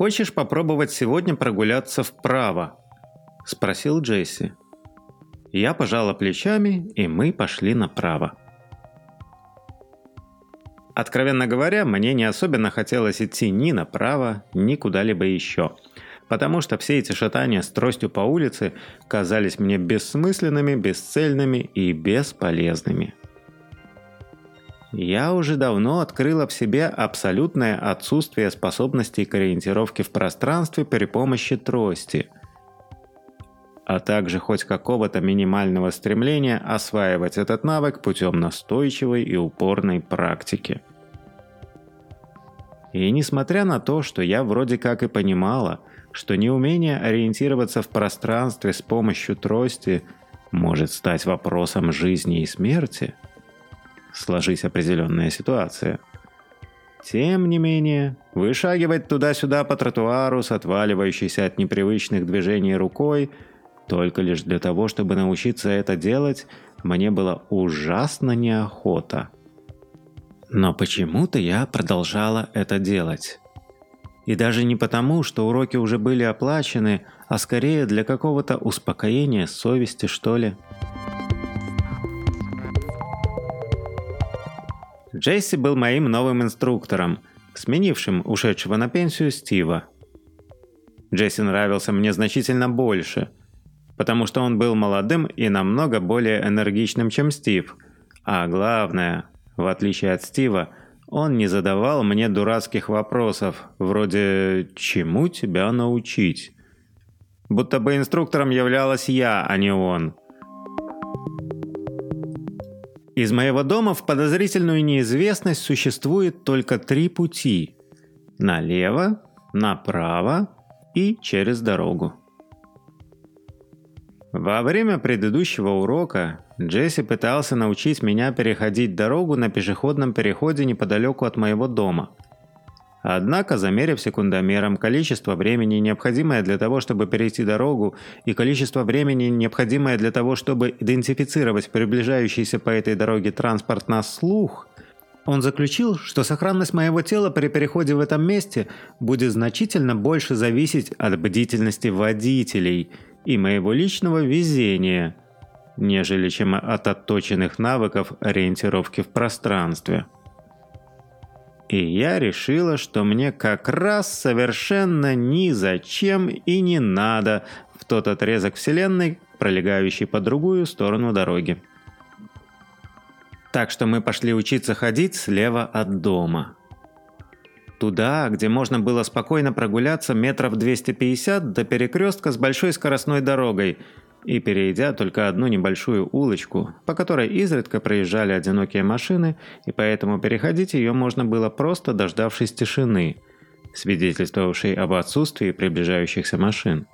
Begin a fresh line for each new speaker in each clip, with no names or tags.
хочешь попробовать сегодня прогуляться вправо?» – спросил Джесси. Я пожала плечами, и мы пошли направо. Откровенно говоря, мне не особенно хотелось идти ни направо, ни куда-либо еще, потому что все эти шатания с тростью по улице казались мне бессмысленными, бесцельными и бесполезными. Я уже давно открыла в себе абсолютное отсутствие способностей к ориентировке в пространстве при помощи трости – а также хоть какого-то минимального стремления осваивать этот навык путем настойчивой и упорной практики. И несмотря на то, что я вроде как и понимала, что неумение ориентироваться в пространстве с помощью трости может стать вопросом жизни и смерти, сложись определенная ситуация. Тем не менее, вышагивать туда-сюда по тротуару с отваливающейся от непривычных движений рукой – только лишь для того, чтобы научиться это делать, мне было ужасно неохота. Но почему-то я продолжала это делать. И даже не потому, что уроки уже были оплачены, а скорее для какого-то успокоения совести, что ли. Джесси был моим новым инструктором, сменившим ушедшего на пенсию Стива. Джесси нравился мне значительно больше – потому что он был молодым и намного более энергичным, чем Стив. А главное, в отличие от Стива, он не задавал мне дурацких вопросов, вроде «чему тебя научить?». Будто бы инструктором являлась я, а не он. Из моего дома в подозрительную неизвестность существует только три пути. Налево, направо и через дорогу. Во время предыдущего урока Джесси пытался научить меня переходить дорогу на пешеходном переходе неподалеку от моего дома. Однако, замерив секундомером количество времени, необходимое для того, чтобы перейти дорогу, и количество времени, необходимое для того, чтобы идентифицировать приближающийся по этой дороге транспорт на слух, он заключил, что сохранность моего тела при переходе в этом месте будет значительно больше зависеть от бдительности водителей – и моего личного везения, нежели чем от отточенных навыков ориентировки в пространстве. И я решила, что мне как раз совершенно ни зачем и не надо в тот отрезок Вселенной, пролегающий по другую сторону дороги. Так что мы пошли учиться ходить слева от дома. Туда, где можно было спокойно прогуляться метров 250 до перекрестка с большой скоростной дорогой и перейдя только одну небольшую улочку, по которой изредка проезжали одинокие машины, и поэтому переходить ее можно было просто дождавшись тишины, свидетельствовавшей об отсутствии приближающихся машин.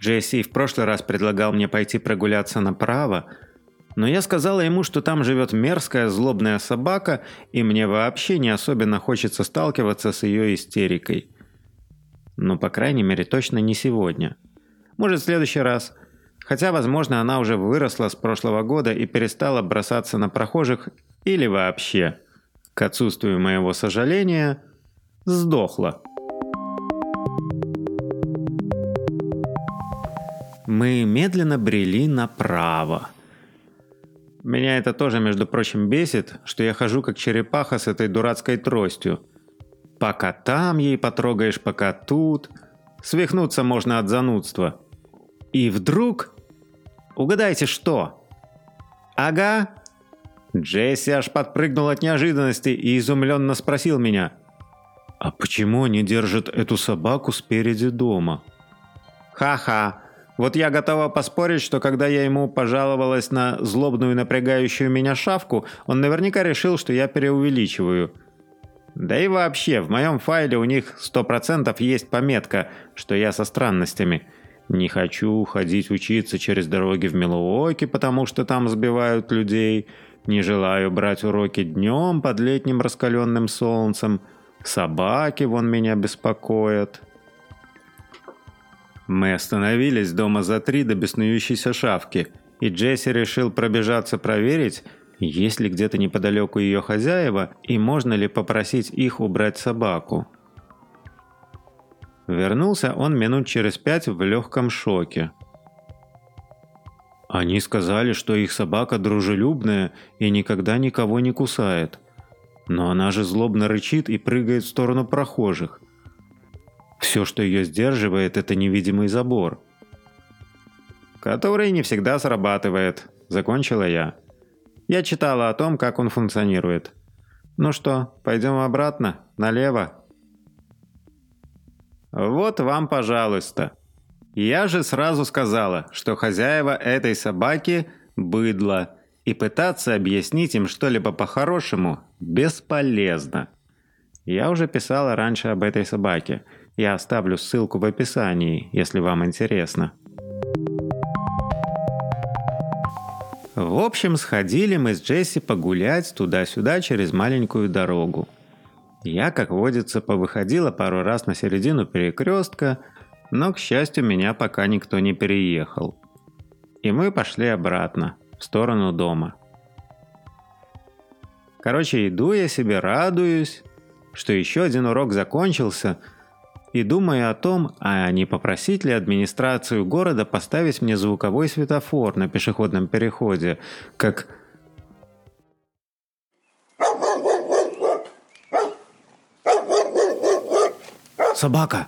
Джесси в прошлый раз предлагал мне пойти прогуляться направо, но я сказала ему, что там живет мерзкая злобная собака, и мне вообще не особенно хочется сталкиваться с ее истерикой. Ну, по крайней мере, точно не сегодня. Может, в следующий раз. Хотя, возможно, она уже выросла с прошлого года и перестала бросаться на прохожих или вообще, к отсутствию моего сожаления, сдохла. Мы медленно брели направо. Меня это тоже, между прочим, бесит, что я хожу как черепаха с этой дурацкой тростью. Пока там ей потрогаешь, пока тут. Свихнуться можно от занудства. И вдруг... Угадайте, что? Ага. Джесси аж подпрыгнул от неожиданности и изумленно спросил меня. А почему они держат эту собаку спереди дома? Ха-ха. Вот я готова поспорить, что когда я ему пожаловалась на злобную напрягающую меня шавку, он наверняка решил, что я преувеличиваю. Да и вообще, в моем файле у них 100% есть пометка, что я со странностями. Не хочу ходить учиться через дороги в Милуоке, потому что там сбивают людей. Не желаю брать уроки днем под летним раскаленным солнцем. Собаки вон меня беспокоят. Мы остановились дома за три до беснующейся шавки, и Джесси решил пробежаться проверить, есть ли где-то неподалеку ее хозяева и можно ли попросить их убрать собаку. Вернулся он минут через пять в легком шоке. Они сказали, что их собака дружелюбная и никогда никого не кусает. Но она же злобно рычит и прыгает в сторону прохожих. Все, что ее сдерживает, это невидимый забор. Который не всегда срабатывает, закончила я. Я читала о том, как он функционирует. Ну что, пойдем обратно, налево. Вот вам, пожалуйста. Я же сразу сказала, что хозяева этой собаки – быдло, и пытаться объяснить им что-либо по-хорошему бесполезно. Я уже писала раньше об этой собаке. Я оставлю ссылку в описании, если вам интересно. В общем, сходили мы с Джесси погулять туда-сюда через маленькую дорогу. Я, как водится, повыходила пару раз на середину перекрестка, но, к счастью, меня пока никто не переехал. И мы пошли обратно, в сторону дома. Короче, иду я себе, радуюсь, что еще один урок закончился, и думаю о том, а не попросить ли администрацию города поставить мне звуковой светофор на пешеходном переходе, как «Собака!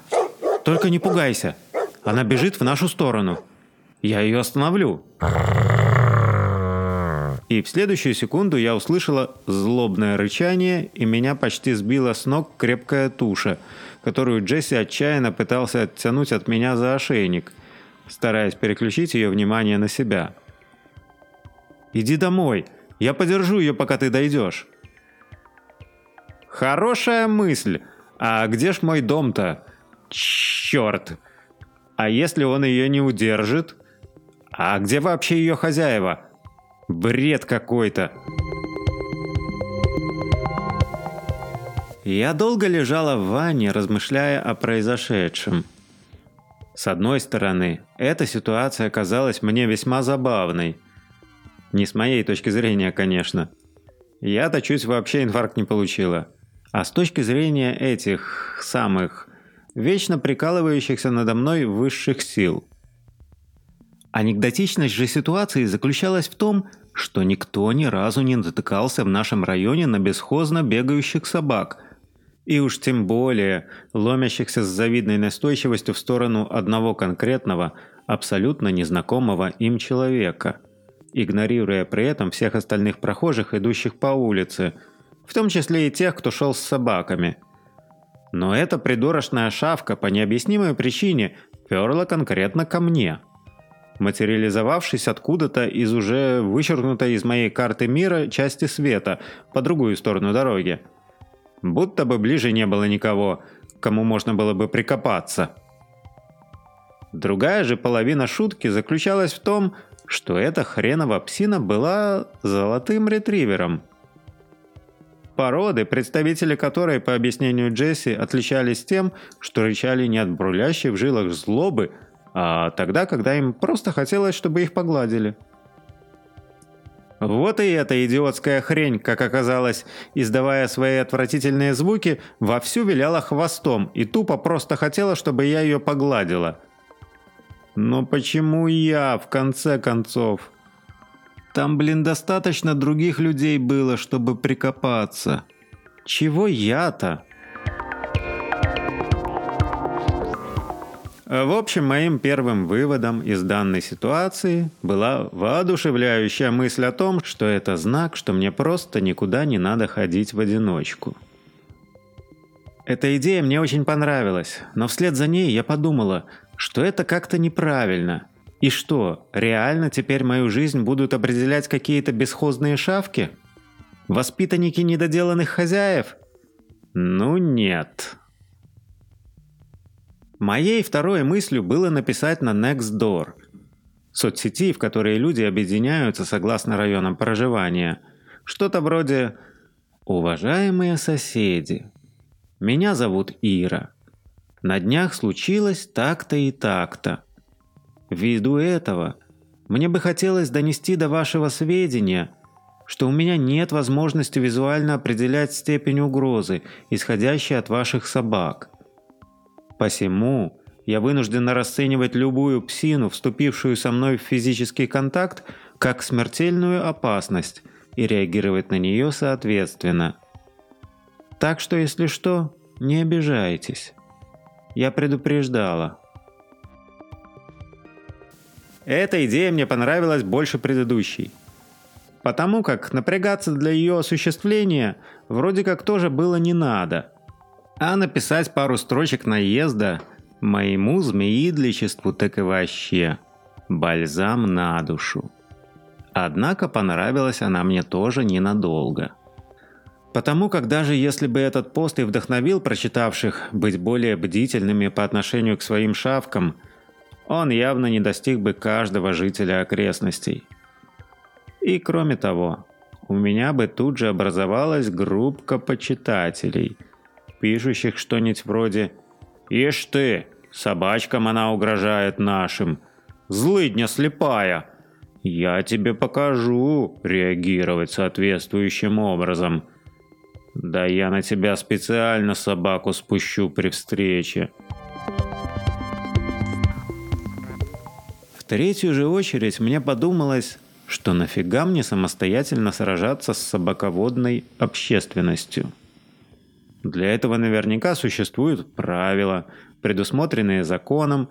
Только не пугайся! Она бежит в нашу сторону! Я ее остановлю!» И в следующую секунду я услышала злобное рычание, и меня почти сбила с ног крепкая туша, которую Джесси отчаянно пытался оттянуть от меня за ошейник, стараясь переключить ее внимание на себя. «Иди домой! Я подержу ее, пока ты дойдешь!» «Хорошая мысль!» А где ж мой дом-то? Черт! А если он ее не удержит? А где вообще ее хозяева? Бред какой-то. Я долго лежала в ванне, размышляя о произошедшем. С одной стороны, эта ситуация казалась мне весьма забавной. Не с моей точки зрения, конечно. Я-то чуть вообще инфаркт не получила. А с точки зрения этих самых вечно прикалывающихся надо мной высших сил. Анекдотичность же ситуации заключалась в том, что никто ни разу не натыкался в нашем районе на бесхозно бегающих собак, и уж тем более ломящихся с завидной настойчивостью в сторону одного конкретного, абсолютно незнакомого им человека, игнорируя при этом всех остальных прохожих, идущих по улице – в том числе и тех, кто шел с собаками. Но эта придурочная шавка по необъяснимой причине перла конкретно ко мне. Материализовавшись откуда-то из уже вычеркнутой из моей карты мира части света по другую сторону дороги. Будто бы ближе не было никого, кому можно было бы прикопаться. Другая же половина шутки заключалась в том, что эта хренова псина была золотым ретривером – породы, представители которой, по объяснению Джесси, отличались тем, что рычали не от брулящей в жилах злобы, а тогда, когда им просто хотелось, чтобы их погладили. Вот и эта идиотская хрень, как оказалось, издавая свои отвратительные звуки, вовсю виляла хвостом и тупо просто хотела, чтобы я ее погладила. Но почему я, в конце концов? Там, блин, достаточно других людей было, чтобы прикопаться. Чего я-то? В общем, моим первым выводом из данной ситуации была воодушевляющая мысль о том, что это знак, что мне просто никуда не надо ходить в одиночку. Эта идея мне очень понравилась, но вслед за ней я подумала, что это как-то неправильно – и что, реально теперь мою жизнь будут определять какие-то бесхозные шавки? Воспитанники недоделанных хозяев? Ну нет. Моей второй мыслью было написать на Nextdoor, соцсети, в которой люди объединяются согласно районам проживания. Что-то вроде «Уважаемые соседи, меня зовут Ира. На днях случилось так-то и так-то. Ввиду этого, мне бы хотелось донести до вашего сведения, что у меня нет возможности визуально определять степень угрозы, исходящей от ваших собак. Посему я вынуждена расценивать любую псину, вступившую со мной в физический контакт, как смертельную опасность и реагировать на нее соответственно. Так что, если что, не обижайтесь. Я предупреждала. Эта идея мне понравилась больше предыдущей. Потому как напрягаться для ее осуществления вроде как тоже было не надо. А написать пару строчек наезда моему змеидличеству так и вообще бальзам на душу. Однако понравилась она мне тоже ненадолго. Потому как даже если бы этот пост и вдохновил прочитавших быть более бдительными по отношению к своим шавкам, он явно не достиг бы каждого жителя окрестностей. И кроме того, у меня бы тут же образовалась группка почитателей, пишущих что-нибудь вроде «Ишь ты, собачкам она угрожает нашим, злыдня слепая!» Я тебе покажу реагировать соответствующим образом. Да я на тебя специально собаку спущу при встрече. Третью же очередь мне подумалось, что нафига мне самостоятельно сражаться с собаководной общественностью. Для этого наверняка существуют правила, предусмотренные законом,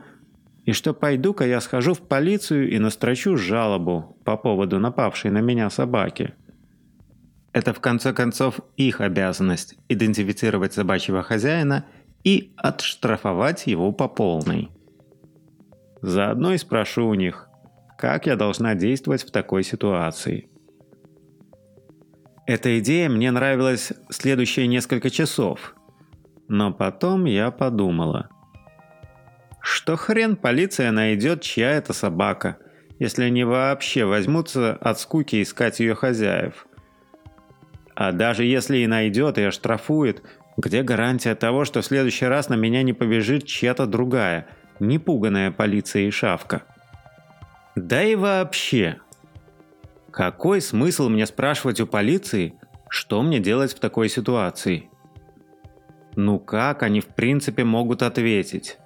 и что пойду-ка я схожу в полицию и настрочу жалобу по поводу напавшей на меня собаки. Это в конце концов их обязанность – идентифицировать собачьего хозяина и отштрафовать его по полной. Заодно и спрошу у них, как я должна действовать в такой ситуации. Эта идея мне нравилась следующие несколько часов. Но потом я подумала – что хрен полиция найдет, чья это собака, если они вообще возьмутся от скуки искать ее хозяев. А даже если и найдет и оштрафует, где гарантия того, что в следующий раз на меня не побежит чья-то другая, непуганная полиция и шавка? Да и вообще, какой смысл мне спрашивать у полиции, что мне делать в такой ситуации? Ну как они в принципе могут ответить?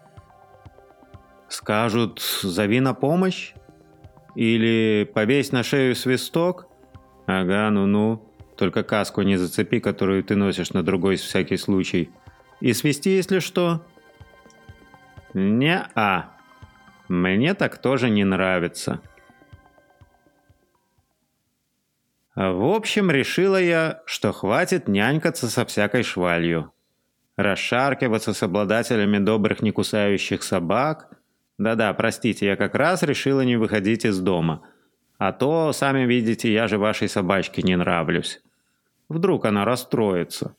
Скажут «зови на помощь» или «повесь на шею свисток». Ага, ну-ну. Только каску не зацепи, которую ты носишь на другой всякий случай. И свисти, если что. Не-а. Мне так тоже не нравится. В общем, решила я, что хватит нянькаться со всякой швалью. Расшаркиваться с обладателями добрых некусающих собак – да-да, простите, я как раз решила не выходить из дома. А то, сами видите, я же вашей собачке не нравлюсь. Вдруг она расстроится.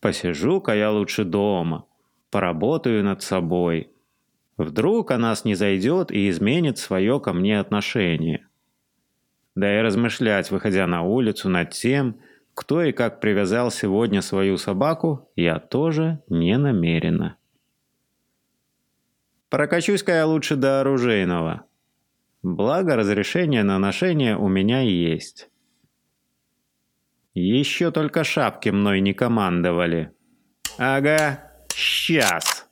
Посижу-ка я лучше дома. Поработаю над собой. Вдруг она снизойдет и изменит свое ко мне отношение. Да и размышлять, выходя на улицу над тем, кто и как привязал сегодня свою собаку, я тоже не намерена. Прокачусь-ка я лучше до оружейного. Благо, разрешение на ношение у меня есть. Еще только шапки мной не командовали. Ага, сейчас.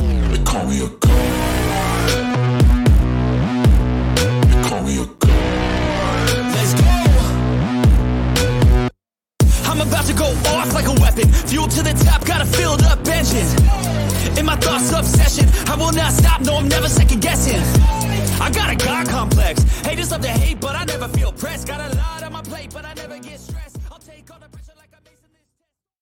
I'm